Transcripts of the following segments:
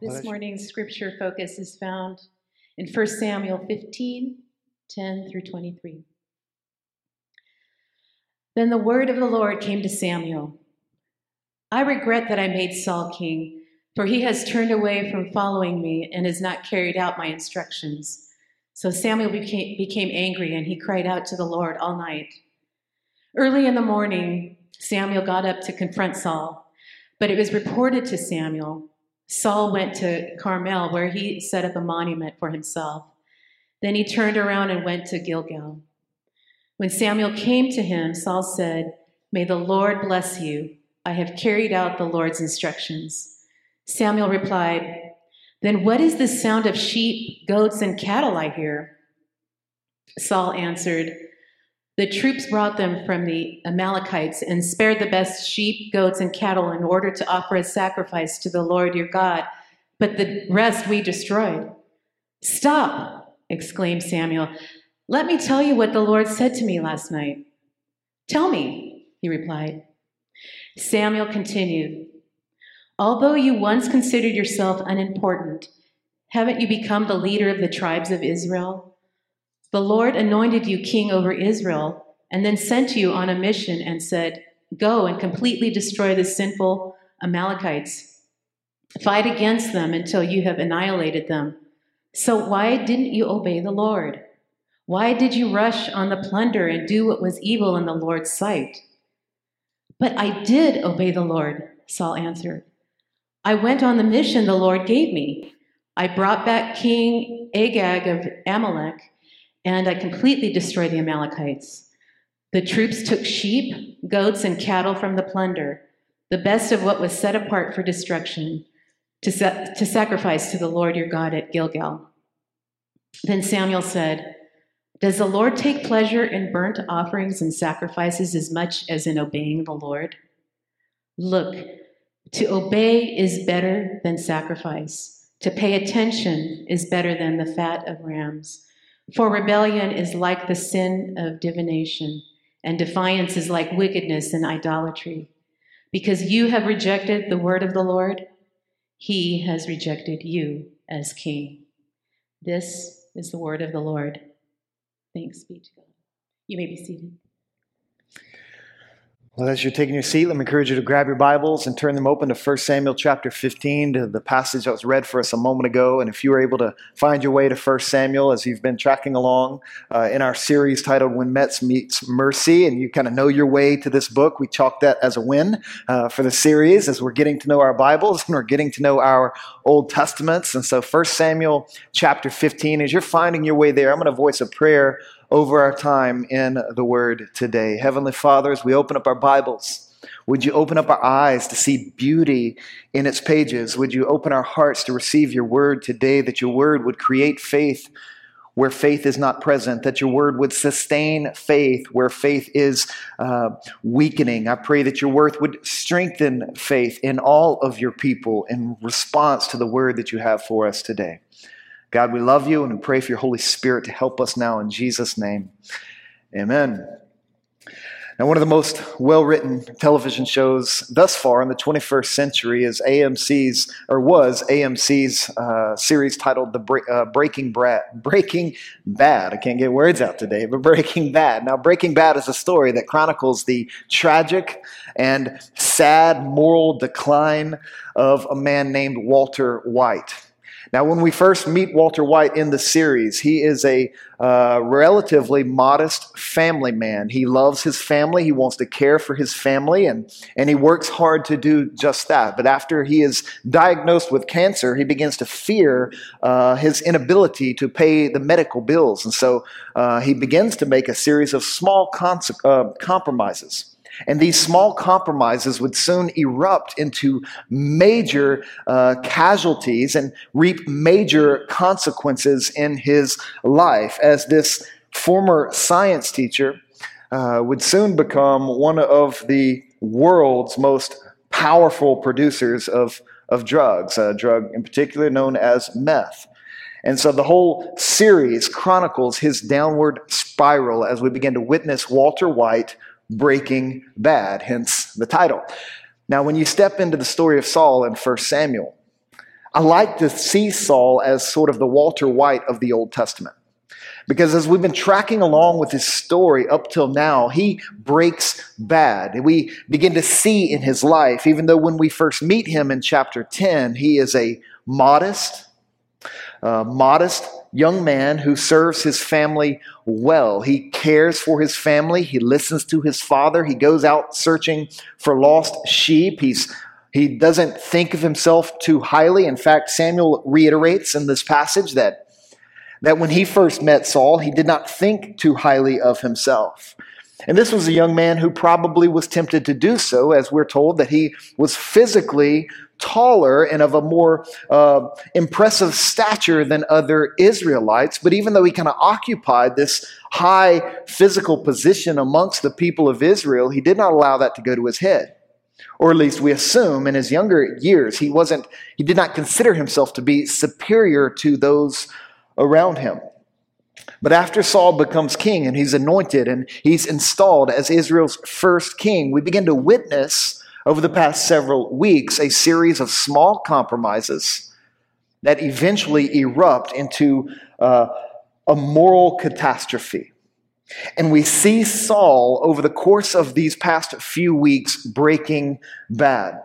This morning's scripture focus is found in 1 Samuel 15 10 through 23. Then the word of the Lord came to Samuel I regret that I made Saul king, for he has turned away from following me and has not carried out my instructions. So Samuel became, became angry and he cried out to the Lord all night. Early in the morning, Samuel got up to confront Saul, but it was reported to Samuel. Saul went to Carmel, where he set up a monument for himself. Then he turned around and went to Gilgal. When Samuel came to him, Saul said, May the Lord bless you. I have carried out the Lord's instructions. Samuel replied, Then what is the sound of sheep, goats, and cattle I hear? Saul answered, The troops brought them from the Amalekites and spared the best sheep, goats, and cattle in order to offer a sacrifice to the Lord your God, but the rest we destroyed. Stop, exclaimed Samuel. Let me tell you what the Lord said to me last night. Tell me, he replied. Samuel continued, Although you once considered yourself unimportant, haven't you become the leader of the tribes of Israel? The Lord anointed you king over Israel and then sent you on a mission and said, Go and completely destroy the sinful Amalekites. Fight against them until you have annihilated them. So why didn't you obey the Lord? Why did you rush on the plunder and do what was evil in the Lord's sight? But I did obey the Lord, Saul answered. I went on the mission the Lord gave me. I brought back King Agag of Amalek, and I completely destroyed the Amalekites. The troops took sheep, goats, and cattle from the plunder, the best of what was set apart for destruction, to, to sacrifice to the Lord your God at Gilgal. Then Samuel said, does the Lord take pleasure in burnt offerings and sacrifices as much as in obeying the Lord? Look, to obey is better than sacrifice. To pay attention is better than the fat of rams. For rebellion is like the sin of divination, and defiance is like wickedness and idolatry. Because you have rejected the word of the Lord, he has rejected you as king. This is the word of the Lord. Thanks be to God. You may be seated. Well, as you're taking your seat, let me encourage you to grab your Bibles and turn them open to 1 Samuel chapter 15, to the passage that was read for us a moment ago. And if you were able to find your way to 1 Samuel as you've been tracking along uh, in our series titled When Mess Meets Mercy, and you kind of know your way to this book, we chalk that as a win uh, for the series as we're getting to know our Bibles and we're getting to know our Old Testaments. And so 1 Samuel chapter 15, as you're finding your way there, I'm going to voice a prayer over our time in the Word today. Heavenly Father, as we open up our Bibles, would you open up our eyes to see beauty in its pages? Would you open our hearts to receive your Word today, that your Word would create faith where faith is not present, that your word would sustain faith where faith is uh, weakening. I pray that your word would strengthen faith in all of your people in response to the word that you have for us today. God, we love you and we pray for your Holy Spirit to help us now in Jesus' name. Amen. Now, one of the most well written television shows thus far in the 21st century is AMC's, or was AMC's uh, series titled The uh, Breaking, Bra- Breaking Bad. I can't get words out today, but Breaking Bad. Now, Breaking Bad is a story that chronicles the tragic and sad moral decline of a man named Walter White. Now, when we first meet Walter White in the series, he is a uh, relatively modest family man. He loves his family, he wants to care for his family, and, and he works hard to do just that. But after he is diagnosed with cancer, he begins to fear uh, his inability to pay the medical bills. And so uh, he begins to make a series of small cons- uh, compromises. And these small compromises would soon erupt into major uh, casualties and reap major consequences in his life, as this former science teacher uh, would soon become one of the world's most powerful producers of, of drugs, a drug in particular known as meth. And so the whole series chronicles his downward spiral as we begin to witness Walter White Breaking Bad, hence the title. Now, when you step into the story of Saul in 1 Samuel, I like to see Saul as sort of the Walter White of the Old Testament. Because as we've been tracking along with his story up till now, he breaks bad. We begin to see in his life, even though when we first meet him in chapter 10, he is a modest, uh, modest young man who serves his family well. He cares for his family. He listens to his father. He goes out searching for lost sheep. He's he doesn't think of himself too highly. In fact, Samuel reiterates in this passage that that when he first met Saul, he did not think too highly of himself. And this was a young man who probably was tempted to do so, as we're told that he was physically taller and of a more uh, impressive stature than other Israelites. But even though he kind of occupied this high physical position amongst the people of Israel, he did not allow that to go to his head. Or at least we assume in his younger years, he wasn't, he did not consider himself to be superior to those around him. But after Saul becomes king and he's anointed and he's installed as Israel's first king, we begin to witness over the past several weeks a series of small compromises that eventually erupt into uh, a moral catastrophe. And we see Saul over the course of these past few weeks breaking bad.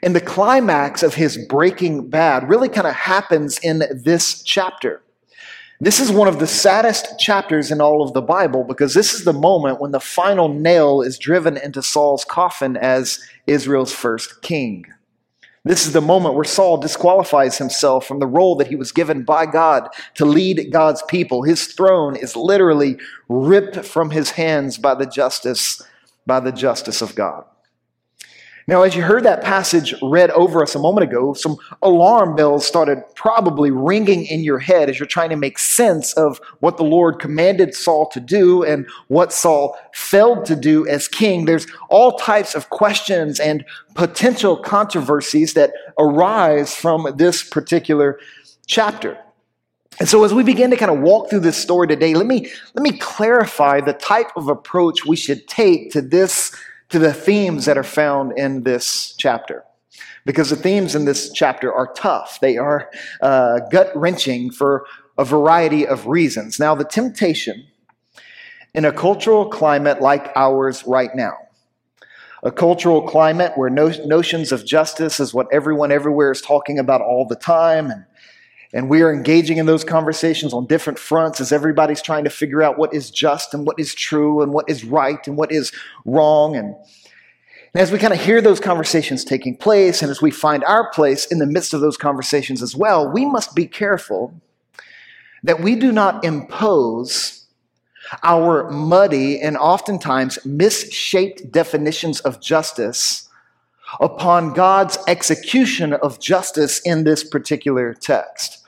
And the climax of his breaking bad really kind of happens in this chapter. This is one of the saddest chapters in all of the Bible because this is the moment when the final nail is driven into Saul's coffin as Israel's first king. This is the moment where Saul disqualifies himself from the role that he was given by God to lead God's people. His throne is literally ripped from his hands by the justice by the justice of God. Now, as you heard that passage read over us a moment ago, some alarm bells started probably ringing in your head as you're trying to make sense of what the Lord commanded Saul to do and what Saul failed to do as king. There's all types of questions and potential controversies that arise from this particular chapter. And so as we begin to kind of walk through this story today, let me, let me clarify the type of approach we should take to this to the themes that are found in this chapter. Because the themes in this chapter are tough, they are uh, gut wrenching for a variety of reasons. Now, the temptation in a cultural climate like ours right now, a cultural climate where no, notions of justice is what everyone everywhere is talking about all the time, and and we are engaging in those conversations on different fronts as everybody's trying to figure out what is just and what is true and what is right and what is wrong. And, and as we kind of hear those conversations taking place and as we find our place in the midst of those conversations as well, we must be careful that we do not impose our muddy and oftentimes misshaped definitions of justice upon God's execution of justice in this particular text.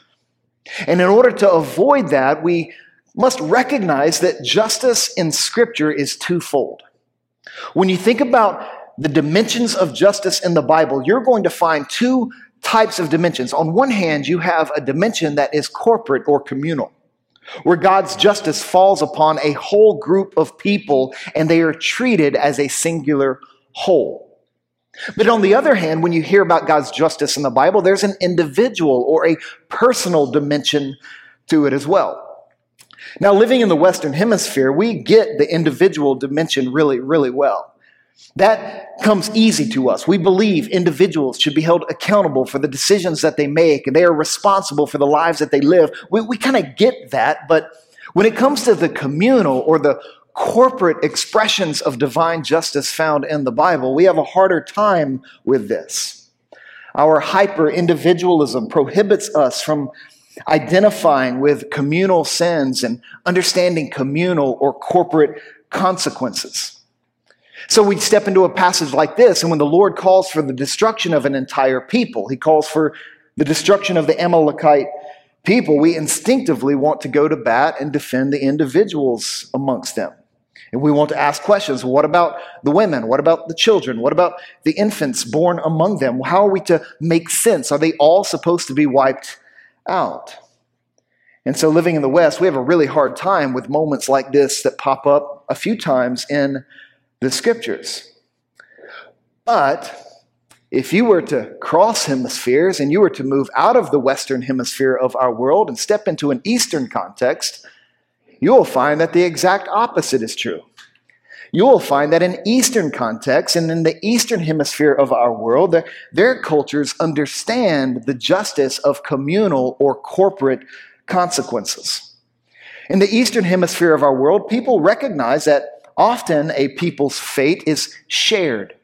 And in order to avoid that, we must recognize that justice in Scripture is twofold. When you think about the dimensions of justice in the Bible, you're going to find two types of dimensions. On one hand, you have a dimension that is corporate or communal, where God's justice falls upon a whole group of people and they are treated as a singular whole. But on the other hand, when you hear about God's justice in the Bible, there's an individual or a personal dimension to it as well. Now, living in the Western Hemisphere, we get the individual dimension really, really well. That comes easy to us. We believe individuals should be held accountable for the decisions that they make, and they are responsible for the lives that they live. We, we kind of get that, but when it comes to the communal or the corporate expressions of divine justice found in the Bible, we have a harder time with this. Our hyper individualism prohibits us from identifying with communal sins and understanding communal or corporate consequences. So we step into a passage like this, and when the Lord calls for the destruction of an entire people, he calls for the destruction of the Amalekite people, we instinctively want to go to bat and defend the individuals amongst them. And we want to ask questions. What about the women? What about the children? What about the infants born among them? How are we to make sense? Are they all supposed to be wiped out? And so, living in the West, we have a really hard time with moments like this that pop up a few times in the scriptures. But if you were to cross hemispheres and you were to move out of the Western hemisphere of our world and step into an Eastern context, you will find that the exact opposite is true. You will find that in Eastern contexts and in the Eastern hemisphere of our world, their, their cultures understand the justice of communal or corporate consequences. In the Eastern hemisphere of our world, people recognize that often a people's fate is shared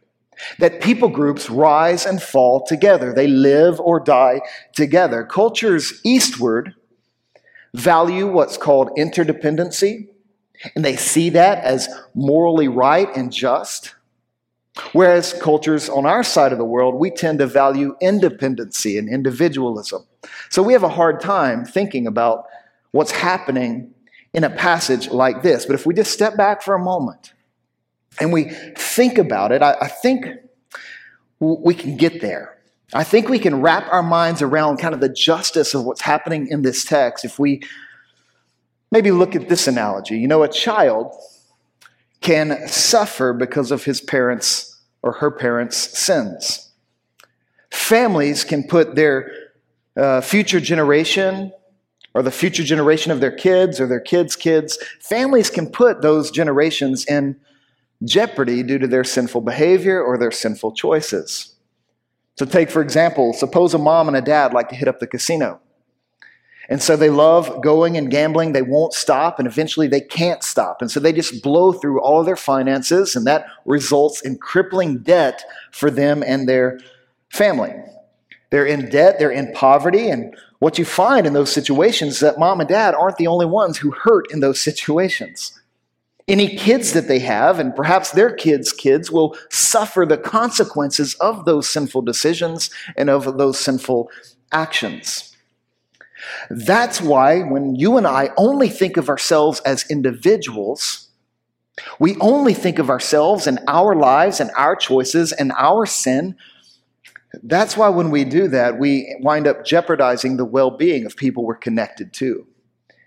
that people groups rise and fall together. They live or die together. Cultures eastward value what's called interdependency, and they see that as morally right and just. Whereas cultures on our side of the world, we tend to value independency and individualism. So we have a hard time thinking about what's happening in a passage like this. But if we just step back for a moment and we think about it, I, I think we can get there. I think we can wrap our minds around kind of the justice of what's happening in this text if we maybe look at this analogy. You know, a child can suffer because of his parents' or her parents' sins. Families can put their uh, future generation or the future generation of their kids or their kids' kids, families can put those generations in jeopardy due to their sinful behavior or their sinful choices. So, take for example, suppose a mom and a dad like to hit up the casino. And so they love going and gambling. They won't stop, and eventually they can't stop. And so they just blow through all of their finances, and that results in crippling debt for them and their family. They're in debt, they're in poverty, and what you find in those situations is that mom and dad aren't the only ones who hurt in those situations. Any kids that they have, and perhaps their kids' kids, will suffer the consequences of those sinful decisions and of those sinful actions. That's why when you and I only think of ourselves as individuals, we only think of ourselves and our lives and our choices and our sin. That's why when we do that, we wind up jeopardizing the well being of people we're connected to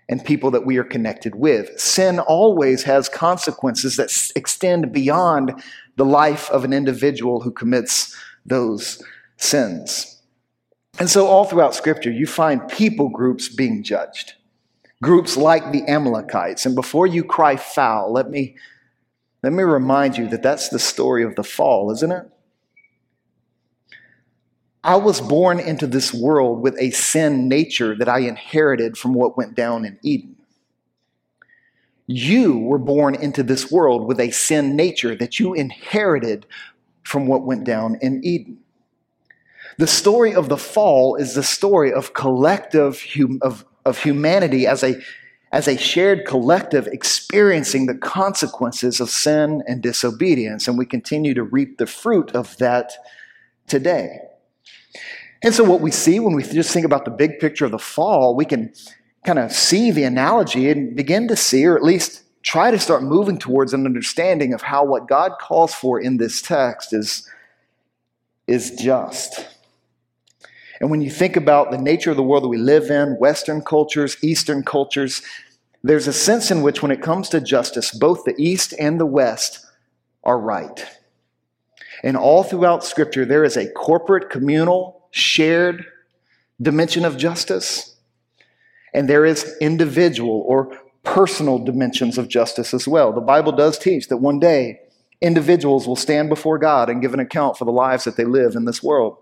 and people that we are connected with. Sin always has consequences that extend beyond the life of an individual who commits those sins. And so, all throughout Scripture, you find people groups being judged. Groups like the Amalekites. And before you cry foul, let me, let me remind you that that's the story of the fall, isn't it? I was born into this world with a sin nature that I inherited from what went down in Eden. You were born into this world with a sin nature that you inherited from what went down in Eden. The story of the fall is the story of collective hum, of, of humanity as a, as a shared collective experiencing the consequences of sin and disobedience. And we continue to reap the fruit of that today. And so, what we see when we just think about the big picture of the fall, we can kind of see the analogy and begin to see, or at least try to start moving towards an understanding of how what God calls for in this text is, is just. And when you think about the nature of the world that we live in, Western cultures, Eastern cultures, there's a sense in which when it comes to justice, both the East and the West are right. And all throughout Scripture, there is a corporate, communal, shared dimension of justice, and there is individual or personal dimensions of justice as well. The Bible does teach that one day individuals will stand before God and give an account for the lives that they live in this world.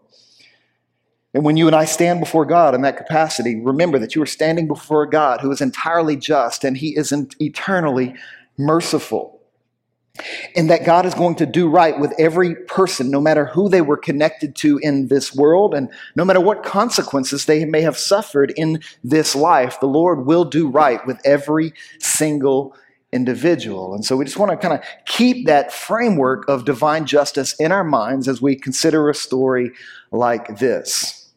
And when you and I stand before God in that capacity, remember that you are standing before a God who is entirely just and he is eternally merciful and that God is going to do right with every person, no matter who they were connected to in this world, and no matter what consequences they may have suffered in this life, the Lord will do right with every single individual. And so we just want to kind of keep that framework of divine justice in our minds as we consider a story like this.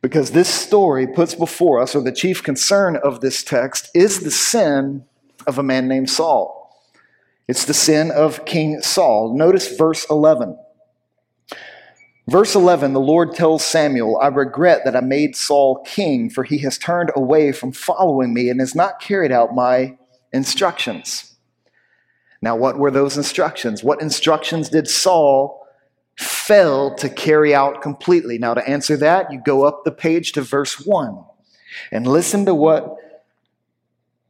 Because this story puts before us, or the chief concern of this text, is the sin of a man named Saul. It's the sin of King Saul. Notice verse 11. Verse 11, the Lord tells Samuel, I regret that I made Saul king, for he has turned away from following me and has not carried out my instructions. Now, what were those instructions? What instructions did Saul fail to carry out completely. Now, to answer that, you go up the page to verse 1 and listen to what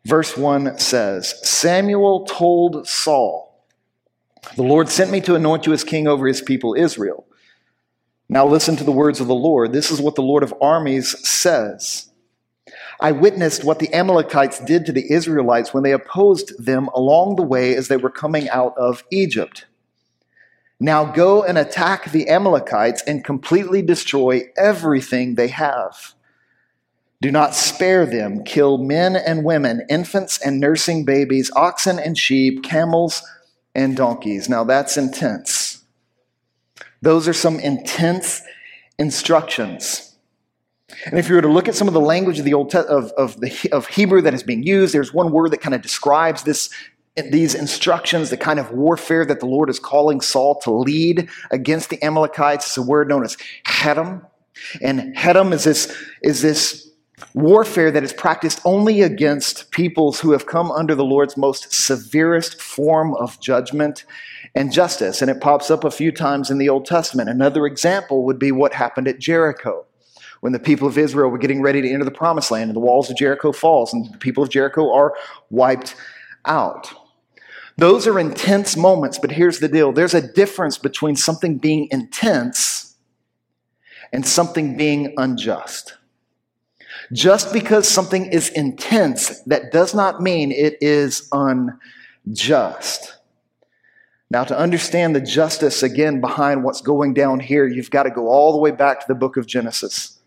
verse 1 says Samuel told Saul, The Lord sent me to anoint you as king over his people Israel. Now, listen to the words of the Lord. This is what the Lord of armies says. I witnessed what the Amalekites did to the Israelites when they opposed them along the way as they were coming out of Egypt. Now go and attack the Amalekites and completely destroy everything they have. Do not spare them. Kill men and women, infants and nursing babies, oxen and sheep, camels and donkeys. Now that's intense. Those are some intense instructions. And if you were to look at some of the language of the old te- of, of, the, of Hebrew that is being used, there's one word that kind of describes this these instructions, the kind of warfare that the Lord is calling Saul to lead against the Amalekites, is a word known as Herem. And Herem is this, is this warfare that is practiced only against peoples who have come under the Lord's most severest form of judgment and justice. And it pops up a few times in the Old Testament. Another example would be what happened at Jericho when the people of Israel were getting ready to enter the promised land and the walls of Jericho falls and the people of Jericho are wiped out. Those are intense moments, but here's the deal there's a difference between something being intense and something being unjust. Just because something is intense, that does not mean it is unjust. Now, to understand the justice again behind what's going down here, you've got to go all the way back to the book of Genesis.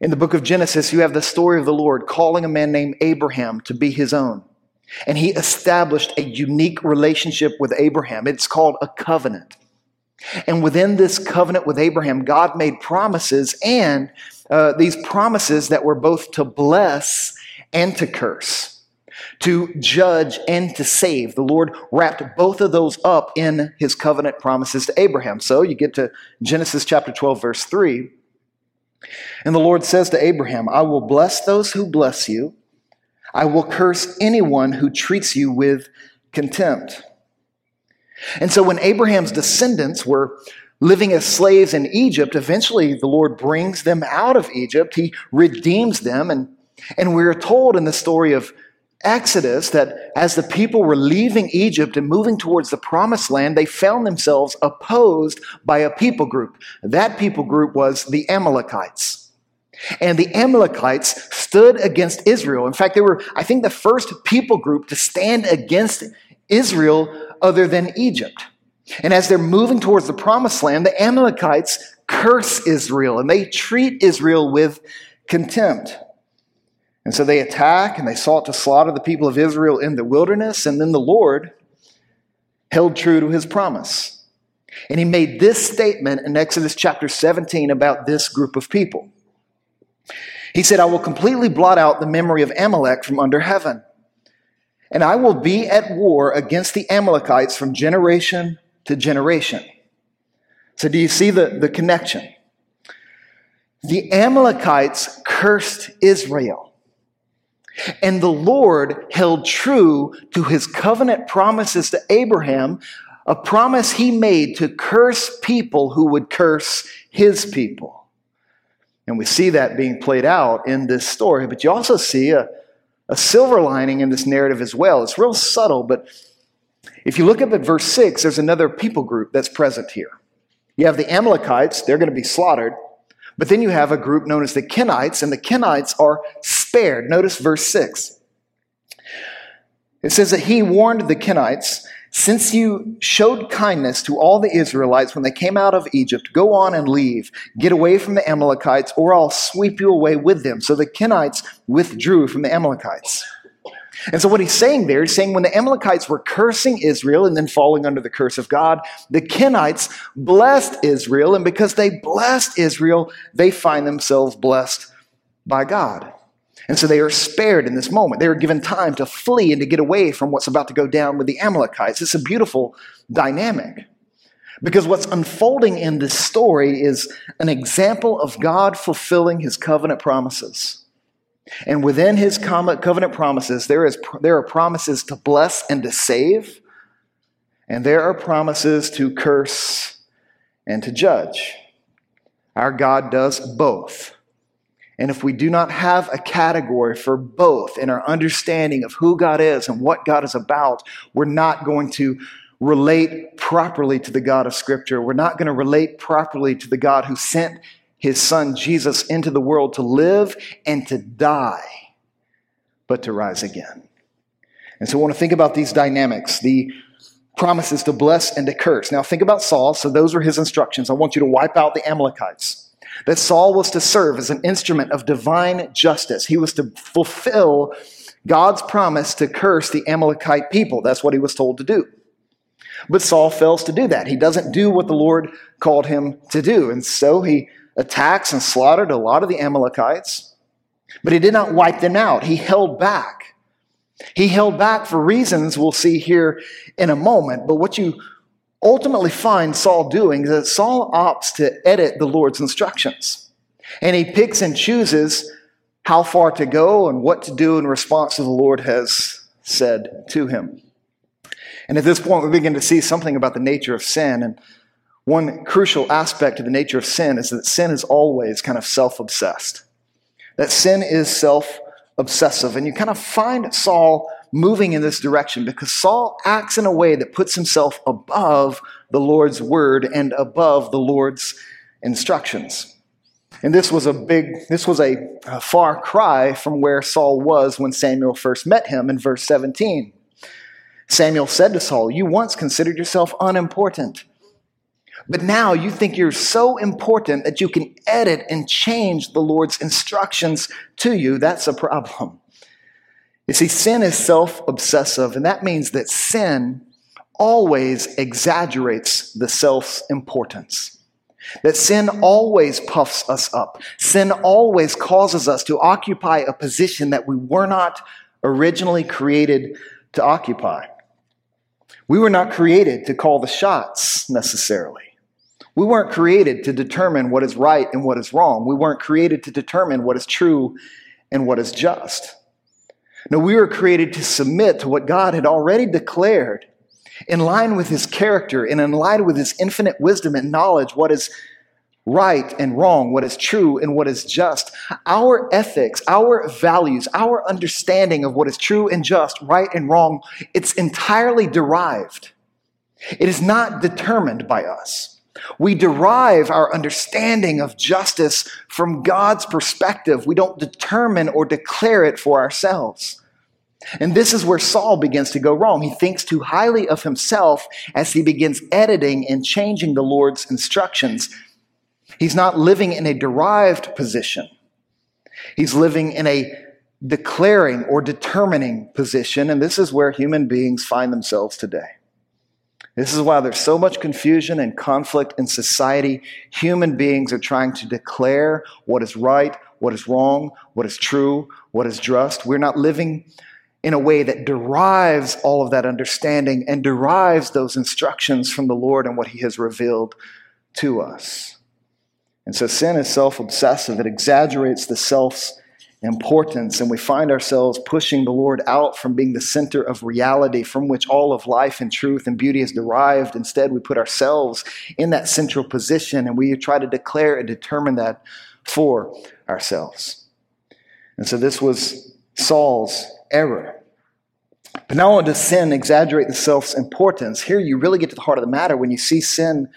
In the book of Genesis, you have the story of the Lord calling a man named Abraham to be his own. And he established a unique relationship with Abraham. It's called a covenant. And within this covenant with Abraham, God made promises, and uh, these promises that were both to bless and to curse, to judge and to save. The Lord wrapped both of those up in his covenant promises to Abraham. So you get to Genesis chapter 12, verse 3. And the Lord says to Abraham, I will bless those who bless you I will curse anyone who treats you with contempt. And so when Abraham's descendants were living as slaves in Egypt, eventually the Lord brings them out of Egypt. He redeems them. And, and we're told in the story of Exodus that as the people were leaving Egypt and moving towards the promised land, they found themselves opposed by a people group. That people group was the Amalekites. And the Amalekites stood against Israel. In fact, they were, I think, the first people group to stand against Israel other than Egypt. And as they're moving towards the promised land, the Amalekites curse Israel and they treat Israel with contempt. And so they attack and they sought to slaughter the people of Israel in the wilderness. And then the Lord held true to his promise. And he made this statement in Exodus chapter 17 about this group of people. He said, I will completely blot out the memory of Amalek from under heaven, and I will be at war against the Amalekites from generation to generation. So, do you see the, the connection? The Amalekites cursed Israel, and the Lord held true to his covenant promises to Abraham, a promise he made to curse people who would curse his people. And we see that being played out in this story. But you also see a, a silver lining in this narrative as well. It's real subtle, but if you look up at verse 6, there's another people group that's present here. You have the Amalekites, they're going to be slaughtered. But then you have a group known as the Kenites, and the Kenites are spared. Notice verse 6. It says that he warned the Kenites since you showed kindness to all the Israelites when they came out of Egypt, go on and leave. Get away from the Amalekites, or I'll sweep you away with them. So the Kenites withdrew from the Amalekites. And so what he's saying there, he's saying when the Amalekites were cursing Israel and then falling under the curse of God, the Kenites blessed Israel, and because they blessed Israel, they find themselves blessed by God. And so they are spared in this moment. They are given time to flee and to get away from what's about to go down with the Amalekites. It's a beautiful dynamic. Because what's unfolding in this story is an example of God fulfilling his covenant promises. And within his covenant promises, there, is, there are promises to bless and to save, and there are promises to curse and to judge. Our God does both. And if we do not have a category for both in our understanding of who God is and what God is about, we're not going to relate properly to the God of Scripture. We're not going to relate properly to the God who sent his son Jesus into the world to live and to die, but to rise again. And so I want to think about these dynamics, the promises to bless and to curse. Now think about Saul. So those were his instructions. I want you to wipe out the Amalekites that Saul was to serve as an instrument of divine justice. He was to fulfill God's promise to curse the Amalekite people. That's what he was told to do. But Saul fails to do that. He doesn't do what the Lord called him to do. And so he attacks and slaughtered a lot of the Amalekites, but he did not wipe them out. He held back. He held back for reasons we'll see here in a moment. But what you ultimately find Saul doing is that Saul opts to edit the Lord's instructions. And he picks and chooses how far to go and what to do in response to the Lord has said to him. And at this point, we begin to see something about the nature of sin. And one crucial aspect of the nature of sin is that sin is always kind of self obsessed. That sin is self obsessive. And you kind of find Saul moving in this direction because Saul acts in a way that puts himself above the Lord's word and above the Lord's instructions. And this was a big, this was a, a, far cry from where Saul was when Samuel first met him in verse 17. Samuel said to Saul, You once considered yourself unimportant, but now you think you're so important that you can edit and change the Lord's instructions to you. That's a problem. You see, sin is self obsessive, and that means that sin always exaggerates the self's importance. That sin always puffs us up. Sin always causes us to occupy a position that we were not originally created to occupy. We were not created to call the shots necessarily. We weren't created to determine what is right and what is wrong. We weren't created to determine what is true and what is just. No, we were created to submit to what God had already declared in line with his character and in line with his infinite wisdom and knowledge, what is right and wrong, what is true and what is just. Our ethics, our values, our understanding of what is true and just, right and wrong, it's entirely derived. It is not determined by us. We derive our understanding of justice from God's perspective. We don't determine or declare it for ourselves. And this is where Saul begins to go wrong. He thinks too highly of himself as he begins editing and changing the Lord's instructions. He's not living in a derived position, he's living in a declaring or determining position. And this is where human beings find themselves today. This is why there's so much confusion and conflict in society. Human beings are trying to declare what is right, what is wrong, what is true, what is just. We're not living in a way that derives all of that understanding and derives those instructions from the Lord and what He has revealed to us. And so sin is self obsessive, it exaggerates the self's importance, and we find ourselves pushing the Lord out from being the center of reality from which all of life and truth and beauty is derived. Instead, we put ourselves in that central position and we try to declare and determine that for ourselves. And so this was Saul's error. But not only does sin exaggerate the self's importance, here you really get to the heart of the matter when you see sin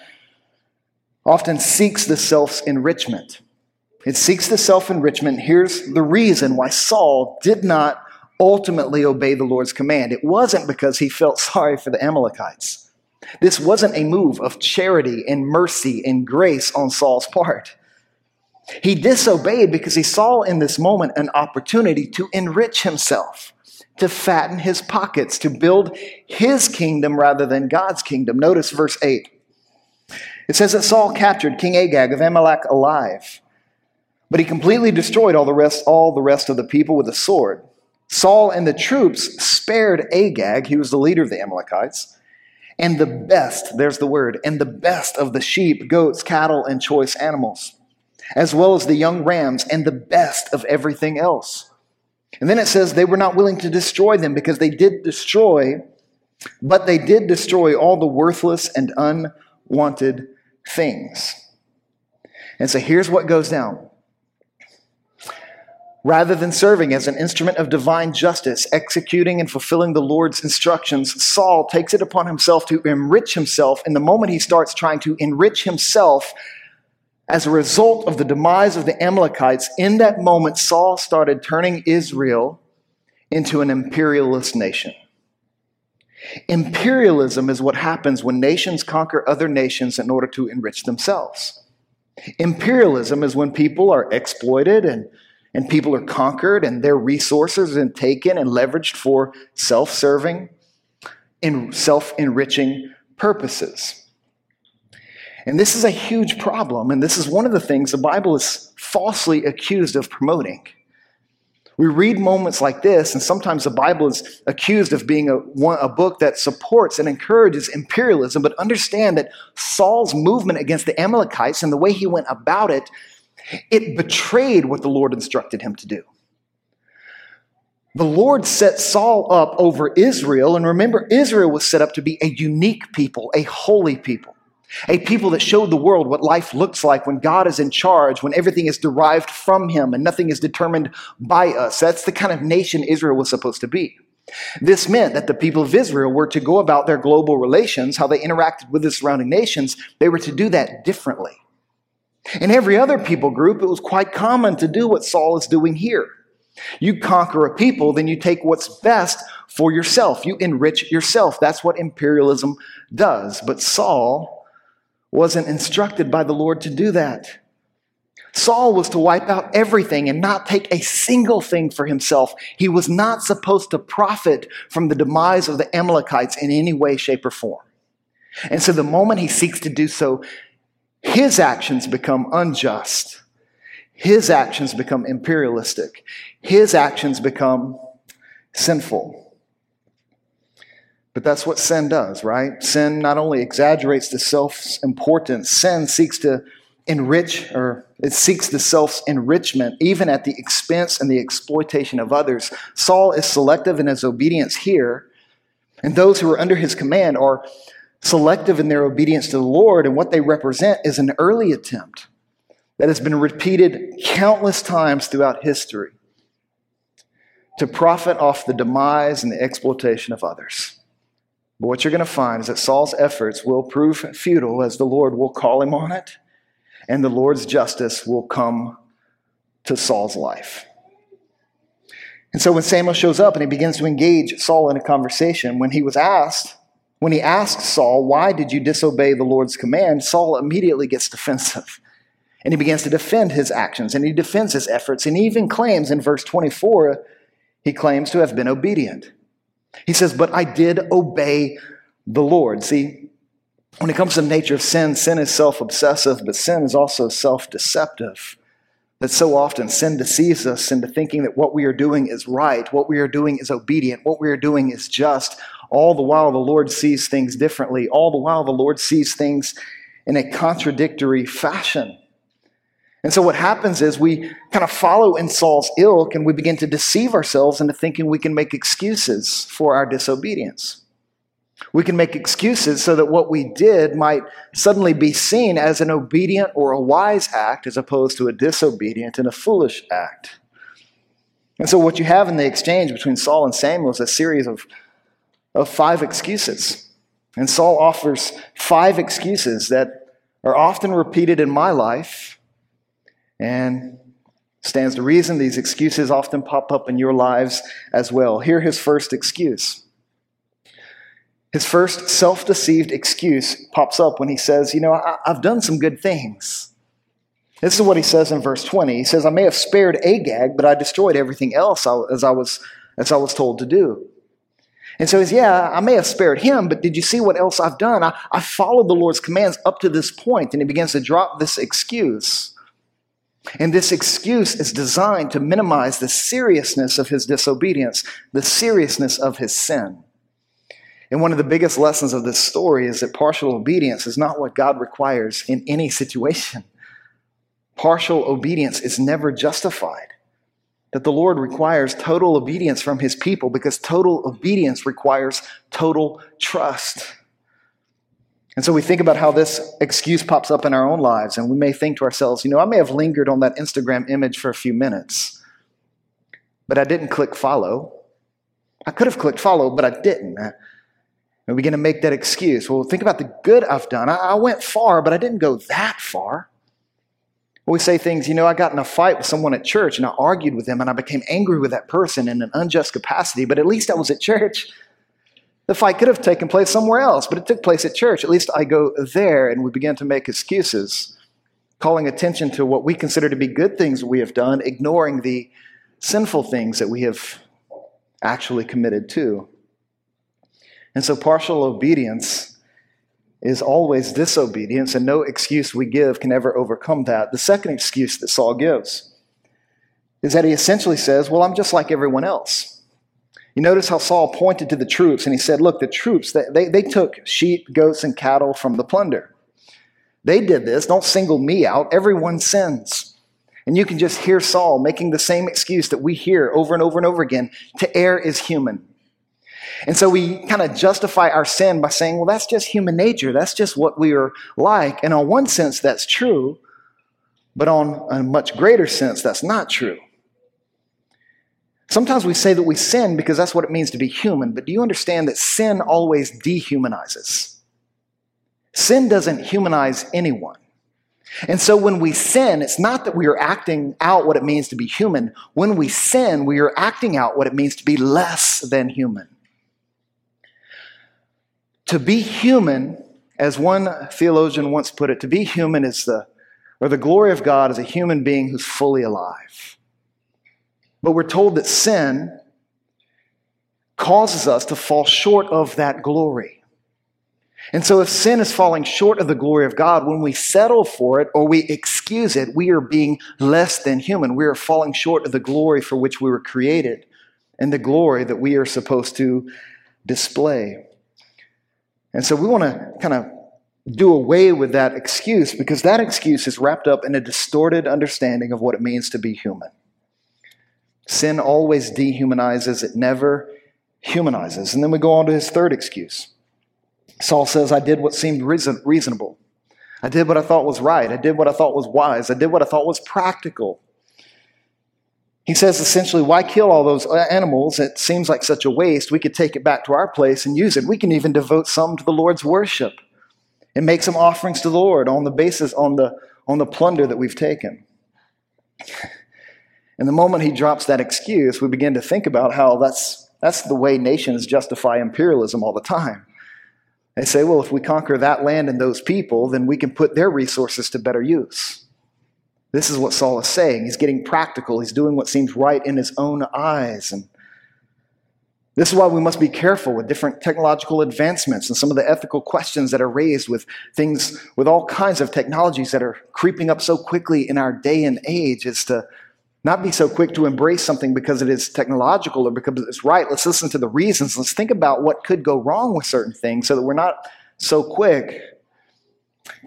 often seeks the self's enrichment. It seeks the self enrichment. Here's the reason why Saul did not ultimately obey the Lord's command. It wasn't because he felt sorry for the Amalekites. This wasn't a move of charity and mercy and grace on Saul's part. He disobeyed because he saw in this moment an opportunity to enrich himself, to fatten his pockets, to build his kingdom rather than God's kingdom. Notice verse 8. It says that Saul captured King Agag of Amalek alive. But he completely destroyed all the rest, all the rest of the people with a sword. Saul and the troops spared Agag, he was the leader of the Amalekites, and the best, there's the word, and the best of the sheep, goats, cattle, and choice animals, as well as the young rams, and the best of everything else. And then it says they were not willing to destroy them because they did destroy, but they did destroy all the worthless and unwanted things. And so here's what goes down. Rather than serving as an instrument of divine justice, executing and fulfilling the Lord's instructions, Saul takes it upon himself to enrich himself. And the moment he starts trying to enrich himself as a result of the demise of the Amalekites, in that moment, Saul started turning Israel into an imperialist nation. Imperialism is what happens when nations conquer other nations in order to enrich themselves. Imperialism is when people are exploited and and people are conquered and their resources are taken and leveraged for self serving and self enriching purposes. And this is a huge problem, and this is one of the things the Bible is falsely accused of promoting. We read moments like this, and sometimes the Bible is accused of being a, a book that supports and encourages imperialism, but understand that Saul's movement against the Amalekites and the way he went about it it betrayed what the Lord instructed him to do. The Lord set Saul up over Israel, and remember, Israel was set up to be a unique people, a holy people, a people that showed the world what life looks like when God is in charge, when everything is derived from Him and nothing is determined by us. That's the kind of nation Israel was supposed to be. This meant that the people of Israel were to go about their global relations, how they interacted with the surrounding nations, they were to do that differently. In every other people group, it was quite common to do what Saul is doing here. You conquer a people, then you take what's best for yourself. You enrich yourself. That's what imperialism does. But Saul wasn't instructed by the Lord to do that. Saul was to wipe out everything and not take a single thing for himself. He was not supposed to profit from the demise of the Amalekites in any way, shape, or form. And so the moment he seeks to do so, his actions become unjust. His actions become imperialistic. His actions become sinful. But that's what sin does, right? Sin not only exaggerates the self's importance, sin seeks to enrich or it seeks the self's enrichment even at the expense and the exploitation of others. Saul is selective in his obedience here, and those who are under his command are selective in their obedience to the Lord, and what they represent is an early attempt that has been repeated countless times throughout history to profit off the demise and the exploitation of others. But what you're going to find is that Saul's efforts will prove futile as the Lord will call him on it, and the Lord's justice will come to Saul's life. And so when Samuel shows up and he begins to engage Saul in a conversation, when he was asked, when he asks Saul, Why did you disobey the Lord's command? Saul immediately gets defensive. And he begins to defend his actions and he defends his efforts. And he even claims in verse 24, he claims to have been obedient. He says, But I did obey the Lord. See, when it comes to the nature of sin, sin is self obsessive, but sin is also self deceptive. That so often sin deceives us into thinking that what we are doing is right, what we are doing is obedient, what we are doing is just, all the while, the Lord sees things differently. All the while, the Lord sees things in a contradictory fashion. And so, what happens is we kind of follow in Saul's ilk and we begin to deceive ourselves into thinking we can make excuses for our disobedience. We can make excuses so that what we did might suddenly be seen as an obedient or a wise act as opposed to a disobedient and a foolish act. And so, what you have in the exchange between Saul and Samuel is a series of of five excuses. And Saul offers five excuses that are often repeated in my life and stands to reason these excuses often pop up in your lives as well. Hear his first excuse. His first self deceived excuse pops up when he says, You know, I- have done some good things. This is what he says in verse 20. He says, I may have spared Agag, but I destroyed everything else as I was, as I was told to do. And so he's, yeah, I may have spared him, but did you see what else I've done? I, I followed the Lord's commands up to this point, and he begins to drop this excuse. And this excuse is designed to minimize the seriousness of his disobedience, the seriousness of his sin. And one of the biggest lessons of this story is that partial obedience is not what God requires in any situation. Partial obedience is never justified that the Lord requires total obedience from his people because total obedience requires total trust. And so we think about how this excuse pops up in our own lives, and we may think to ourselves, you know, I may have lingered on that Instagram image for a few minutes, but I didn't click follow. I could have clicked follow, but I didn't. And we begin to make that excuse. Well, think about the good I've done. I, I went far, but I didn't go that far. We say things, you know, I got in a fight with someone at church and I argued with them and I became angry with that person in an unjust capacity, but at least I was at church. The fight could have taken place somewhere else, but it took place at church. At least I go there, and we begin to make excuses, calling attention to what we consider to be good things we have done, ignoring the sinful things that we have actually committed to. And so, partial obedience is always disobedience, and no excuse we give can ever overcome that. The second excuse that Saul gives is that he essentially says, Well, I'm just like everyone else. You notice how Saul pointed to the troops and he said, Look, the troops, they, they took sheep, goats, and cattle from the plunder. They did this. Don't single me out. Everyone sins. And you can just hear Saul making the same excuse that we hear over and over and over again to err is human. And so we kind of justify our sin by saying, well, that's just human nature. That's just what we are like. And on one sense, that's true. But on a much greater sense, that's not true. Sometimes we say that we sin because that's what it means to be human, but do you understand that sin always dehumanizes? Sin doesn't humanize anyone. And so when we sin, it's not that we are acting out what it means to be human. When we sin, we are acting out what it means to be less than human. To be human, as one theologian once put it, to be human is the, or the glory of God is a human being who's fully alive. But we're told that sin causes us to fall short of that glory. And so, if sin is falling short of the glory of God, when we settle for it or we excuse it, we are being less than human. We are falling short of the glory for which we were created and the glory that we are supposed to display. And so, we want to kind of do away with that excuse because that excuse is wrapped up in a distorted understanding of what it means to be human. Sin always dehumanizes, it never humanizes. And then we go on to his third excuse. Saul says, I did what seemed reason- reasonable. I did what I thought was right. I did what I thought was wise. I did what I thought was practical. He says essentially, why kill all those uh, animals? It seems like such a waste. We could take it back to our place and use it. We can even devote some to the Lord's worship and make some offerings to the Lord on the basis, on the, on the plunder that we've taken. And the moment he drops that excuse, we begin to think about how that's, that's the way nations justify imperialism all the time. They say, well, if we conquer that land and those people, then we can put their resources to better use. This is what Saul is saying. He's getting practical. He's doing what seems right in his own eyes. And this is why we must be careful with different technological advancements and some of the ethical questions that are raised with things, with all kinds of technologies that are creeping up so quickly in our day and age, is to not be so quick to embrace something because it is technological or because it's right. Let's listen to the reasons. Let's think about what could go wrong with certain things so that we're not so quick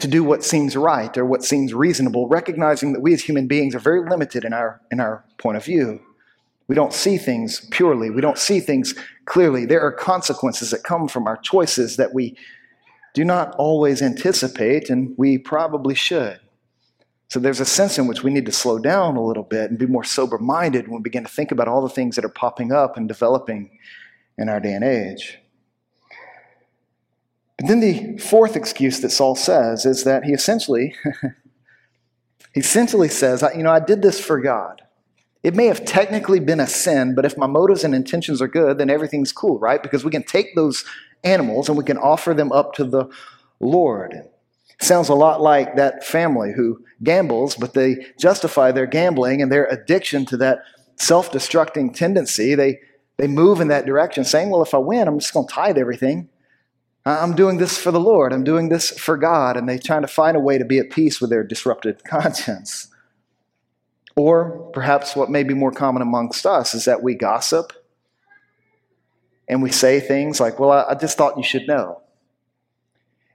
to do what seems right or what seems reasonable, recognizing that we as human beings are very limited in our, in our point of view. We don't see things purely, we don't see things clearly. There are consequences that come from our choices that we do not always anticipate, and we probably should. So there's a sense in which we need to slow down a little bit and be more sober minded when we begin to think about all the things that are popping up and developing in our day and age. But then the fourth excuse that Saul says is that he essentially he essentially says, you know, I did this for God. It may have technically been a sin, but if my motives and intentions are good, then everything's cool, right? Because we can take those animals and we can offer them up to the Lord. Sounds a lot like that family who gambles, but they justify their gambling and their addiction to that self destructing tendency. They, they move in that direction, saying, Well, if I win, I'm just going to tithe everything. I'm doing this for the Lord. I'm doing this for God. And they're trying to find a way to be at peace with their disrupted conscience. Or perhaps what may be more common amongst us is that we gossip and we say things like, Well, I just thought you should know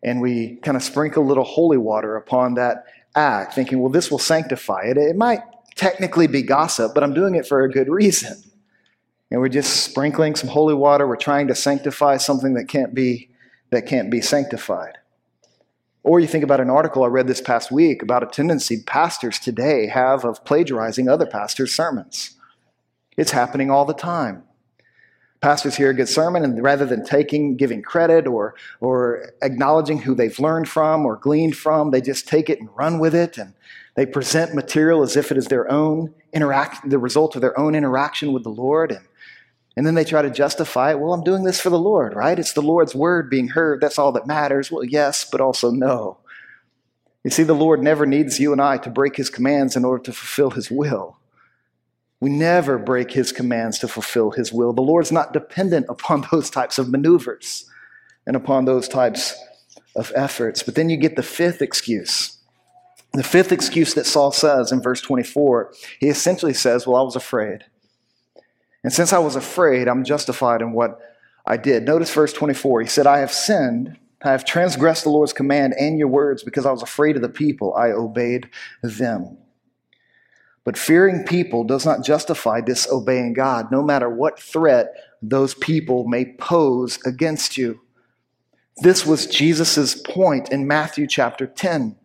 and we kind of sprinkle a little holy water upon that act, thinking, well, this will sanctify it. It might technically be gossip, but I'm doing it for a good reason. And we're just sprinkling some holy water. We're trying to sanctify something that can't be, that can't be sanctified. Or you think about an article I read this past week about a tendency pastors today have of plagiarizing other pastors' sermons. It's happening all the time. Pastors hear a good sermon, and rather than taking, giving credit or, or acknowledging who they've learned from or gleaned from, they just take it and run with it. And they present material as if it is their own interact, the result of their own interaction with the Lord. And, and then they try to justify it. Well, I'm doing this for the Lord, right? It's the Lord's word being heard. That's all that matters. Well, yes, but also no. You see, the Lord never needs you and I to break his commands in order to fulfill his will. We never break his commands to fulfill his will. The Lord's not dependent upon those types of maneuvers and upon those types of efforts. But then you get the fifth excuse. The fifth excuse that Saul says in verse 24, he essentially says, Well, I was afraid. And since I was afraid, I'm justified in what I did. Notice verse 24. He said, I have sinned. I have transgressed the Lord's command and your words because I was afraid of the people. I obeyed them. But fearing people does not justify disobeying God, no matter what threat those people may pose against you. This was Jesus' point in Matthew chapter 10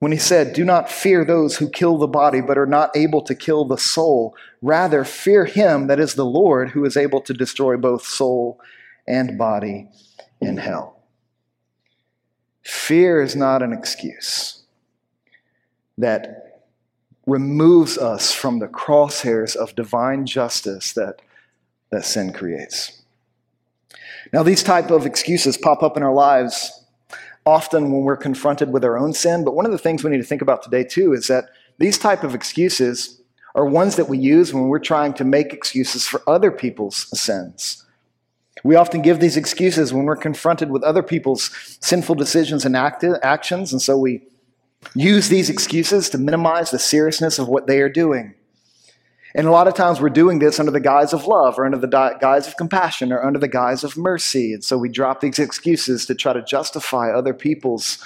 when he said, Do not fear those who kill the body but are not able to kill the soul. Rather, fear him that is the Lord who is able to destroy both soul and body in hell. Fear is not an excuse that removes us from the crosshairs of divine justice that, that sin creates. Now, these type of excuses pop up in our lives often when we're confronted with our own sin, but one of the things we need to think about today too is that these type of excuses are ones that we use when we're trying to make excuses for other people's sins. We often give these excuses when we're confronted with other people's sinful decisions and act- actions, and so we use these excuses to minimize the seriousness of what they are doing. And a lot of times we're doing this under the guise of love or under the guise of compassion or under the guise of mercy. And so we drop these excuses to try to justify other people's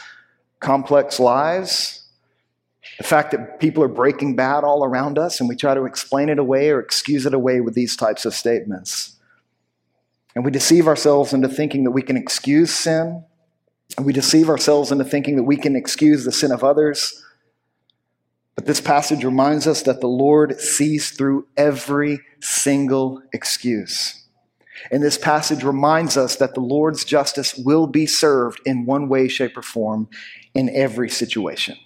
complex lives. The fact that people are breaking bad all around us, and we try to explain it away or excuse it away with these types of statements. And we deceive ourselves into thinking that we can excuse sin And we deceive ourselves into thinking that we can excuse the sin of others. But this passage reminds us that the Lord sees through every single excuse. And this passage reminds us that the Lord's justice will be served in one way, shape, or form in every situation.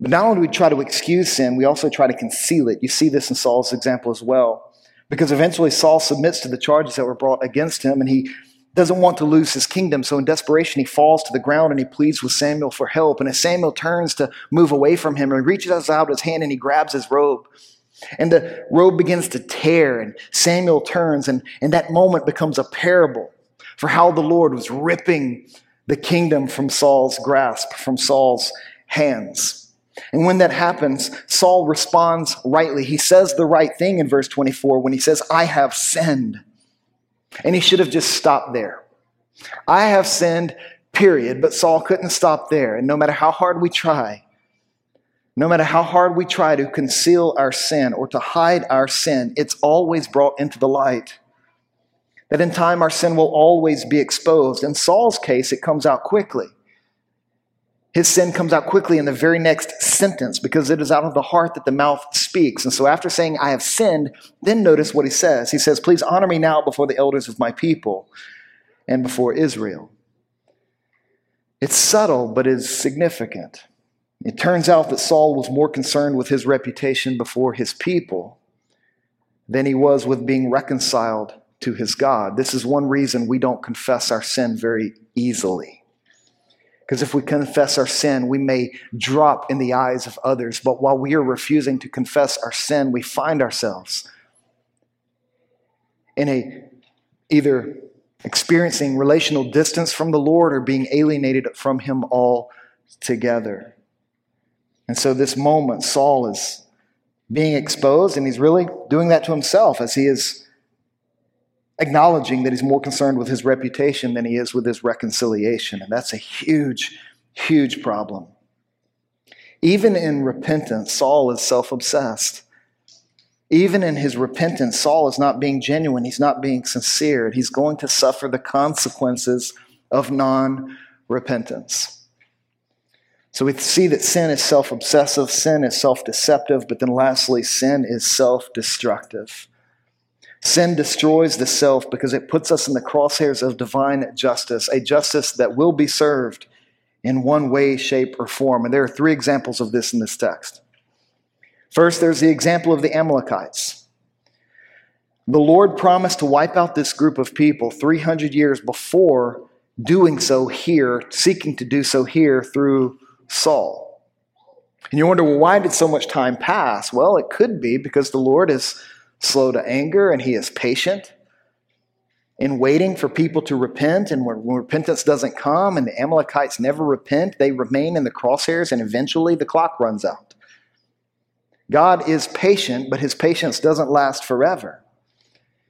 But not only do we try to excuse sin, we also try to conceal it. You see this in Saul's example as well. Because eventually Saul submits to the charges that were brought against him and he doesn't want to lose his kingdom. So in desperation, he falls to the ground and he pleads with Samuel for help. And as Samuel turns to move away from him, he reaches out his hand and he grabs his robe. And the robe begins to tear, and Samuel turns, and, and that moment becomes a parable for how the Lord was ripping the kingdom from Saul's grasp, from Saul's hands. And when that happens, Saul responds rightly. He says the right thing in verse 24 when he says, I have sinned. And he should have just stopped there. I have sinned, period. But Saul couldn't stop there. And no matter how hard we try, no matter how hard we try to conceal our sin or to hide our sin, it's always brought into the light. That in time our sin will always be exposed. In Saul's case, it comes out quickly. His sin comes out quickly in the very next sentence because it is out of the heart that the mouth speaks. And so, after saying, I have sinned, then notice what he says. He says, Please honor me now before the elders of my people and before Israel. It's subtle, but it's significant. It turns out that Saul was more concerned with his reputation before his people than he was with being reconciled to his God. This is one reason we don't confess our sin very easily. Because if we confess our sin, we may drop in the eyes of others. But while we are refusing to confess our sin, we find ourselves in a either experiencing relational distance from the Lord or being alienated from Him all together. And so, this moment, Saul is being exposed, and he's really doing that to himself as he is acknowledging that he's more concerned with his reputation than he is with his reconciliation. And that's a huge, huge problem. Even in repentance, Saul is self obsessed. Even in his repentance, Saul is not being genuine. He's not being sincere. He's going to suffer the consequences of non repentance. So we see that sin is self obsessive, sin is self deceptive, but then lastly, sin is self destructive. Sin destroys the self because it puts us in the crosshairs of divine justice, a justice that will be served in one way, shape, or form. And there are three examples of this in this text. First, there's the example of the Amalekites. The Lord promised to wipe out this group of people 300 years before doing so here, seeking to do so here through Saul. And you wonder, well, why did so much time pass? Well, it could be because the Lord is slow to anger and he is patient in waiting for people to repent. And when, repentance doesn't come and the Amalekites never repent, they remain in the crosshairs and eventually the clock runs out. God is patient, but his patience doesn't last forever.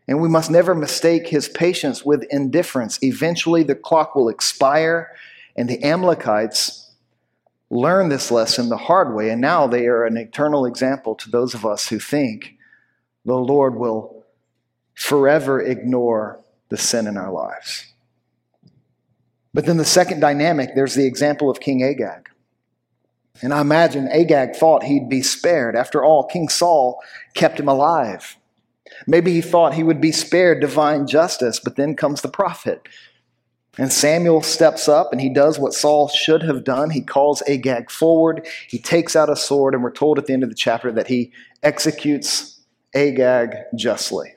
And we must never mistake his patience with indifference. Eventually, the clock will expire, and the Amalekites learn this lesson the hard way, and now they are an eternal example to those of us who think the Lord will forever ignore the sin in our lives. But then the second dynamic, there's the example of King Agag. And I imagine Agag thought he'd be spared. After all, King Saul kept him alive. Maybe he thought he would be spared divine justice, but then comes the prophet. And Samuel steps up and he does what Saul should have done. He calls Agag forward. He takes out a sword, and we're told at the end of the chapter that he executes Agag justly.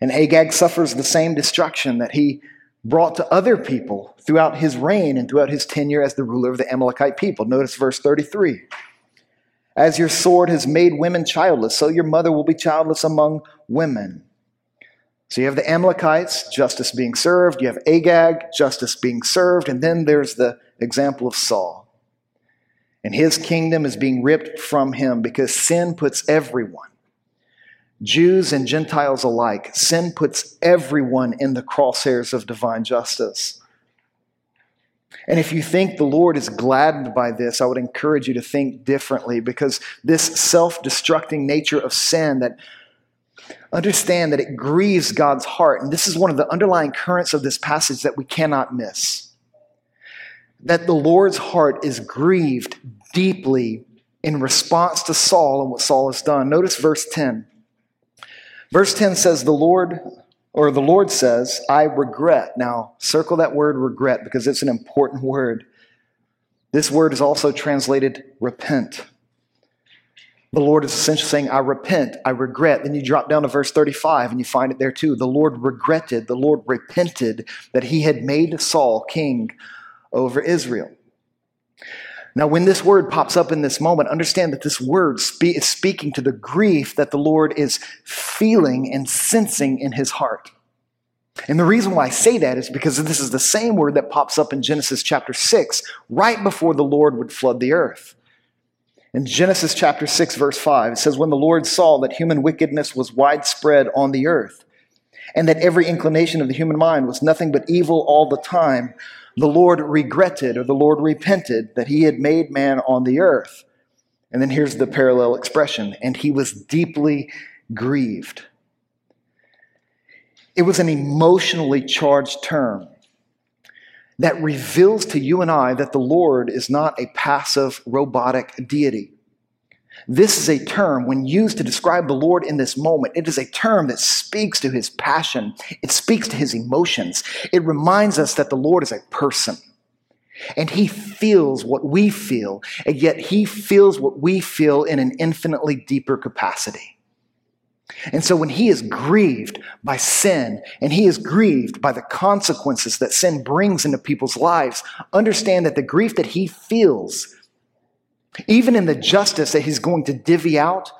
And Agag suffers the same destruction that he brought to other people throughout his reign and throughout his tenure as the ruler of the Amalekite people. Notice verse 33. As your sword has made women childless, so your mother will be childless among women. So you have the Amalekites, justice being served. You have Agag, justice being served. And then there's the example of Saul. And his kingdom is being ripped from him because sin puts everyone, Jews and Gentiles alike, sin puts everyone in the crosshairs of divine justice. And if you think the Lord is gladdened by this, I would encourage you to think differently because this self destructing nature of sin that understand that it grieves God's heart. And this is one of the underlying currents of this passage that we cannot miss. That the Lord's heart is grieved deeply in response to Saul and what Saul has done. Notice verse 10. Verse 10 says, The Lord or the Lord says, I regret. Now, circle that word regret because it's an important word. This word is also translated repent. The Lord is essentially saying, I repent, I regret. Then you drop down to verse 35 and you find it there too. The Lord regretted, the Lord repented that he had made Saul king over Israel. Now, when this word pops up in this moment, understand that this word spe- is speaking to the grief that the Lord is feeling and sensing in his heart. And the reason why I say that is because this is the same word that pops up in Genesis chapter 6, right before the Lord would flood the earth. In Genesis chapter 6, verse 5, it says, When the Lord saw that human wickedness was widespread on the earth, and that every inclination of the human mind was nothing but evil all the time, the Lord regretted or the Lord repented that he had made man on the earth. And then here's the parallel expression, and he was deeply grieved. It was an emotionally charged term that reveals to you and I that the Lord is not a passive, robotic deity. This is a term, when used to describe the Lord in this moment, it is a term that speaks to his passion. It speaks to his emotions. It reminds us that the Lord is a person. And he feels what we feel, and yet he feels what we feel in an infinitely deeper capacity. And so when he is grieved by sin and he is grieved by the consequences that sin brings into people's lives, understand that the grief that he feels even in the justice that he's going to divvy out,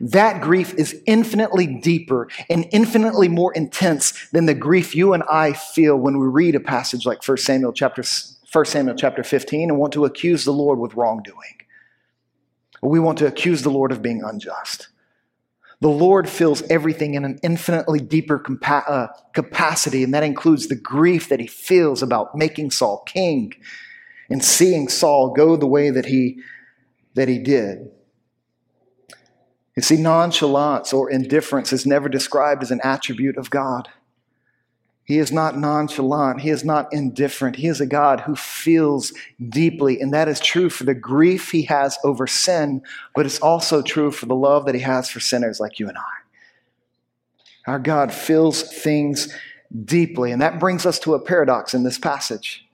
that grief is infinitely deeper and infinitely more intense than the grief you and I feel when we read a passage like 1 Samuel chapter 1 Samuel chapter 15 and want to accuse the Lord with wrongdoing. We want to accuse the Lord of being unjust. The Lord fills everything in an infinitely deeper compa- uh, capacity, and that includes the grief that he feels about making Saul king and seeing Saul go the way that he that he did. You see, nonchalance or indifference is never described as an attribute of God. He is not nonchalant. He is not indifferent. He is a God who feels deeply. And that is true for the grief he has over sin, but it's also true for the love that he has for sinners like you and I. Our God feels things deeply. And that brings us to a paradox in this passage.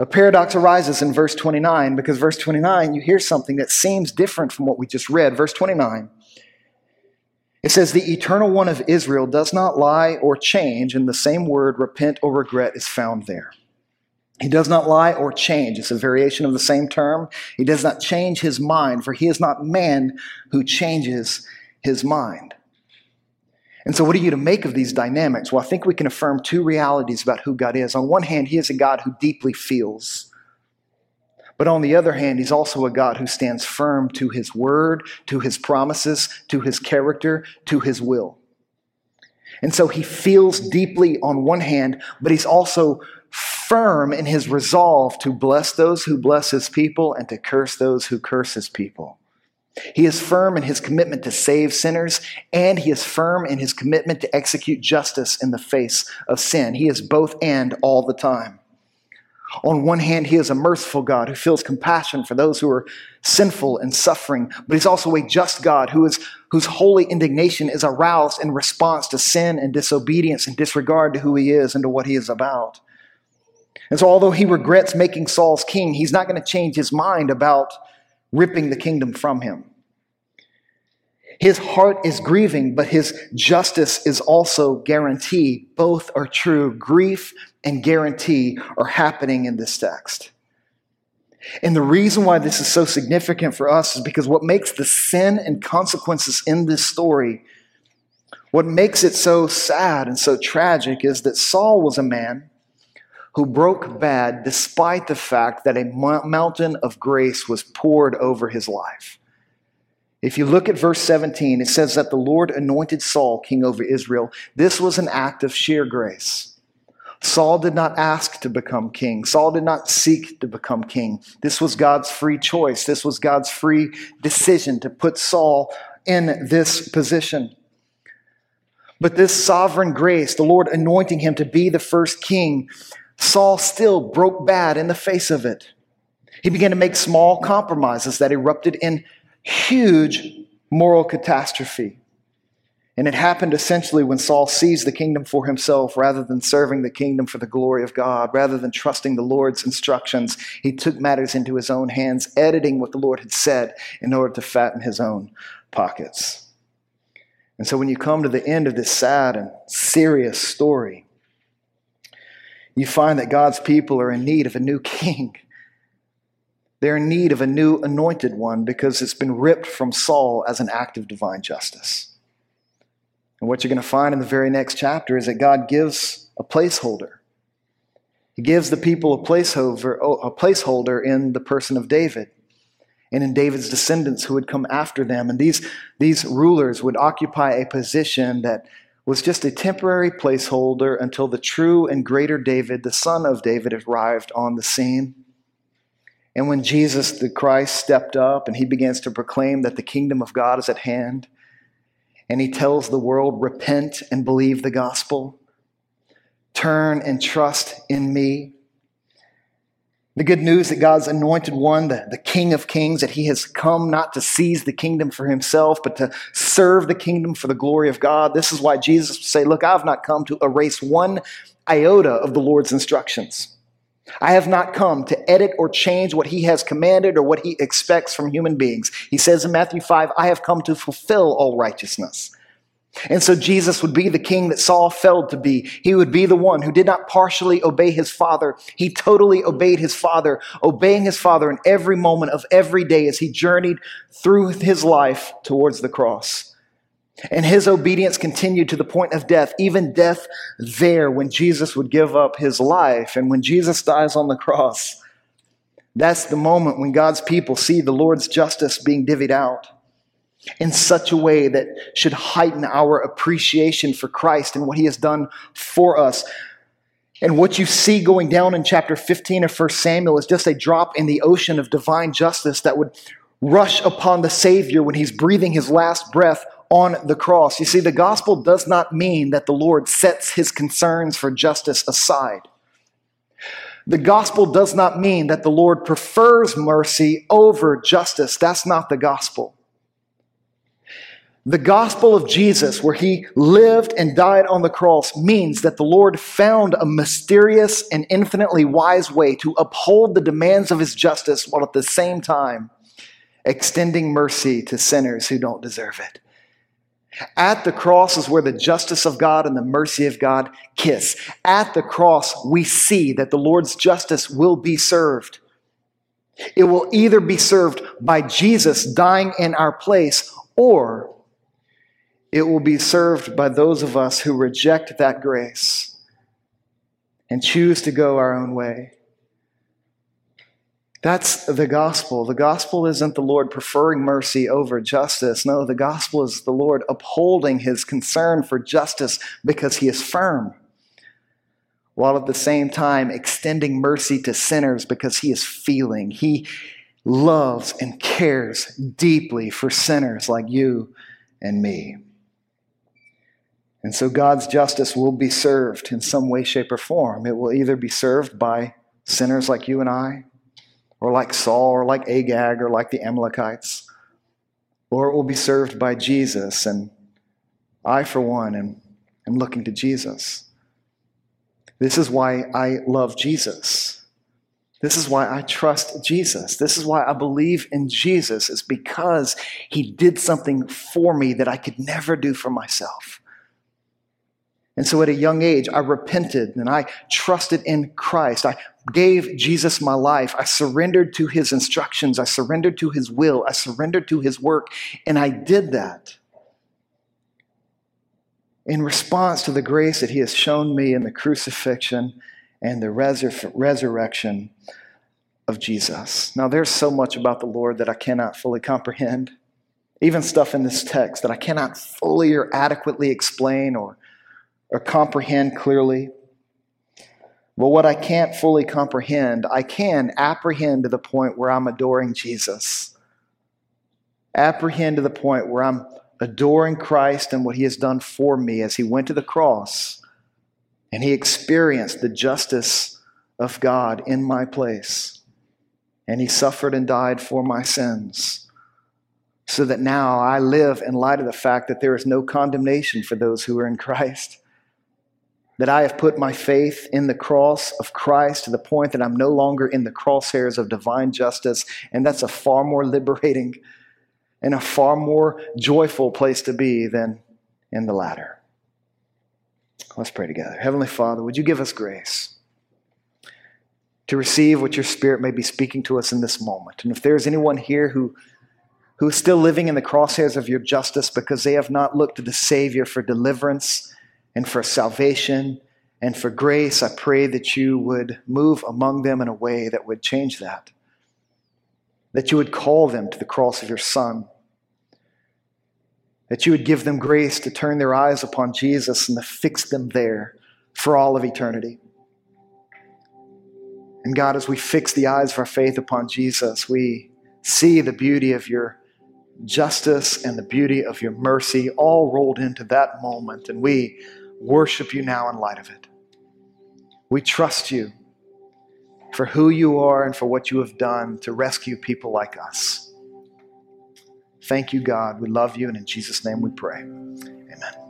A paradox arises in verse 29 because verse 29, you hear something that seems different from what we just read. Verse 29. It says, The eternal one of Israel does not lie or change, and the same word, repent or regret, is found there. He does not lie or change. It's a variation of the same term. He does not change his mind, for he is not man who changes his mind. And so, what are you to make of these dynamics? Well, I think we can affirm two realities about who God is. On one hand, He is a God who deeply feels. But on the other hand, He's also a God who stands firm to His word, to His promises, to His character, to His will. And so He feels deeply on one hand, but He's also firm in His resolve to bless those who bless His people and to curse those who curse His people. He is firm in his commitment to save sinners, and he is firm in his commitment to execute justice in the face of sin. He is both and all the time. On one hand, he is a merciful God who feels compassion for those who are sinful and suffering, but he's also a just God who is, whose holy indignation is aroused in response to sin and disobedience and disregard to who he is and to what he is about. And so, although he regrets making Saul's king, he's not going to change his mind about ripping the kingdom from him. His heart is grieving, but his justice is also guarantee. Both are true. Grief and guarantee are happening in this text. And the reason why this is so significant for us is because what makes the sin and consequences in this story, what makes it so sad and so tragic is that Saul was a man who broke bad despite the fact that a mountain of grace was poured over his life. If you look at verse 17, it says that the Lord anointed Saul king over Israel. This was an act of sheer grace. Saul did not ask to become king. Saul did not seek to become king. This was God's free choice. This was God's free decision to put Saul in this position. But this sovereign grace, the Lord anointing him to be the first king, Saul still broke bad in the face of it. He began to make small compromises that erupted in huge moral catastrophe. And it happened essentially when Saul seized the kingdom for himself rather than serving the kingdom for the glory of God, rather than trusting the Lord's instructions. He took matters into his own hands, editing what the Lord had said in order to fatten his own pockets. And so when you come to the end of this sad and serious story, you find that God's people are in need of a new king. They're in need of a new anointed one because it's been ripped from Saul as an act of divine justice. And what you're going to find in the very next chapter is that God gives a placeholder. He gives the people a placeholder, a placeholder in the person of David and in David's descendants who would come after them. And these, these rulers would occupy a position that was just a temporary placeholder until the true and greater David, the son of David, arrived on the scene. And when Jesus the Christ stepped up and he begins to proclaim that the kingdom of God is at hand, and he tells the world, repent and believe the gospel, turn and trust in me, the good news that God's anointed one, the, the King of Kings, that he has come not to seize the kingdom for himself, but to serve the kingdom for the glory of God. This is why Jesus would say, Look, I've not come to erase one iota of the Lord's instructions. I have not come to edit or change what he has commanded or what he expects from human beings. He says in Matthew 5, I have come to fulfill all righteousness. And so Jesus would be the king that Saul failed to be. He would be the one who did not partially obey his father. He totally obeyed his father, obeying his father in every moment of every day as he journeyed through his life towards the cross. And his obedience continued to the point of death, even death there when Jesus would give up his life. And when Jesus dies on the cross, that's the moment when God's people see the Lord's justice being divvied out in such a way that should heighten our appreciation for Christ and what he has done for us. And what you see going down in chapter 15 of 1 Samuel is just a drop in the ocean of divine justice that would rush upon the Savior when he's breathing his last breath on the cross. You see, the gospel does not mean that the Lord sets his concerns for justice aside. The gospel does not mean that the Lord prefers mercy over justice. That's not the gospel. The gospel of Jesus, where he lived and died on the cross, means that the Lord found a mysterious and infinitely wise way to uphold the demands of his justice while at the same time extending mercy to sinners who don't deserve it. At the cross is where the justice of God and the mercy of God kiss. At the cross, we see that the Lord's justice will be served. It will either be served by Jesus dying in our place, or it will be served by those of us who reject that grace and choose to go our own way. That's the gospel. The gospel isn't the Lord preferring mercy over justice. No, the gospel is the Lord upholding his concern for justice because he is firm, while at the same time extending mercy to sinners because he is feeling. He loves and cares deeply for sinners like you and me. And so God's justice will be served in some way, shape, or form. It will either be served by sinners like you and I or like Saul, or like Agag, or like the Amalekites, or it will be served by Jesus. And I, for one, am, am looking to Jesus. This is why I love Jesus. This is why I trust Jesus. This is why I believe in Jesus, is because he did something for me that I could never do for myself. And so at a young age, I repented and I trusted in Christ. I gave Jesus my life. I surrendered to his instructions. I surrendered to his will. I surrendered to his work. And I did that in response to the grace that he has shown me in the crucifixion and the resur- resurrection of Jesus. Now, there's so much about the Lord that I cannot fully comprehend. Even stuff in this text that I cannot fully or adequately explain or or comprehend clearly. But what I can't fully comprehend, I can apprehend to the point where I'm adoring Jesus. Apprehend to the point where I'm adoring Christ and what he has done for me as he went to the cross and he experienced the justice of God in my place. And he suffered and died for my sins. So that now I live in light of the fact that there is no condemnation for those who are in Christ that I have put my faith in the cross of Christ to the point that I'm no longer in the crosshairs of divine justice. And that's a far more liberating and a far more joyful place to be than in the latter. Let's pray together. Heavenly Father, would you give us grace to receive what your Spirit may be speaking to us in this moment? And if there's anyone here who who is still living in the crosshairs of your justice because they have not looked to the Savior for deliverance, and for salvation and for grace, I pray that you would move among them in a way that would change that. That you would call them to the cross of your Son. That you would give them grace to turn their eyes upon Jesus and to fix them there for all of eternity. And God, as we fix the eyes of our faith upon Jesus, we see the beauty of your justice and the beauty of your mercy all rolled into that moment. And we worship you now in light of it. We trust you for who you are and for what you have done to rescue people like us. Thank you, God. We love you, and in Jesus' name we pray. Amen.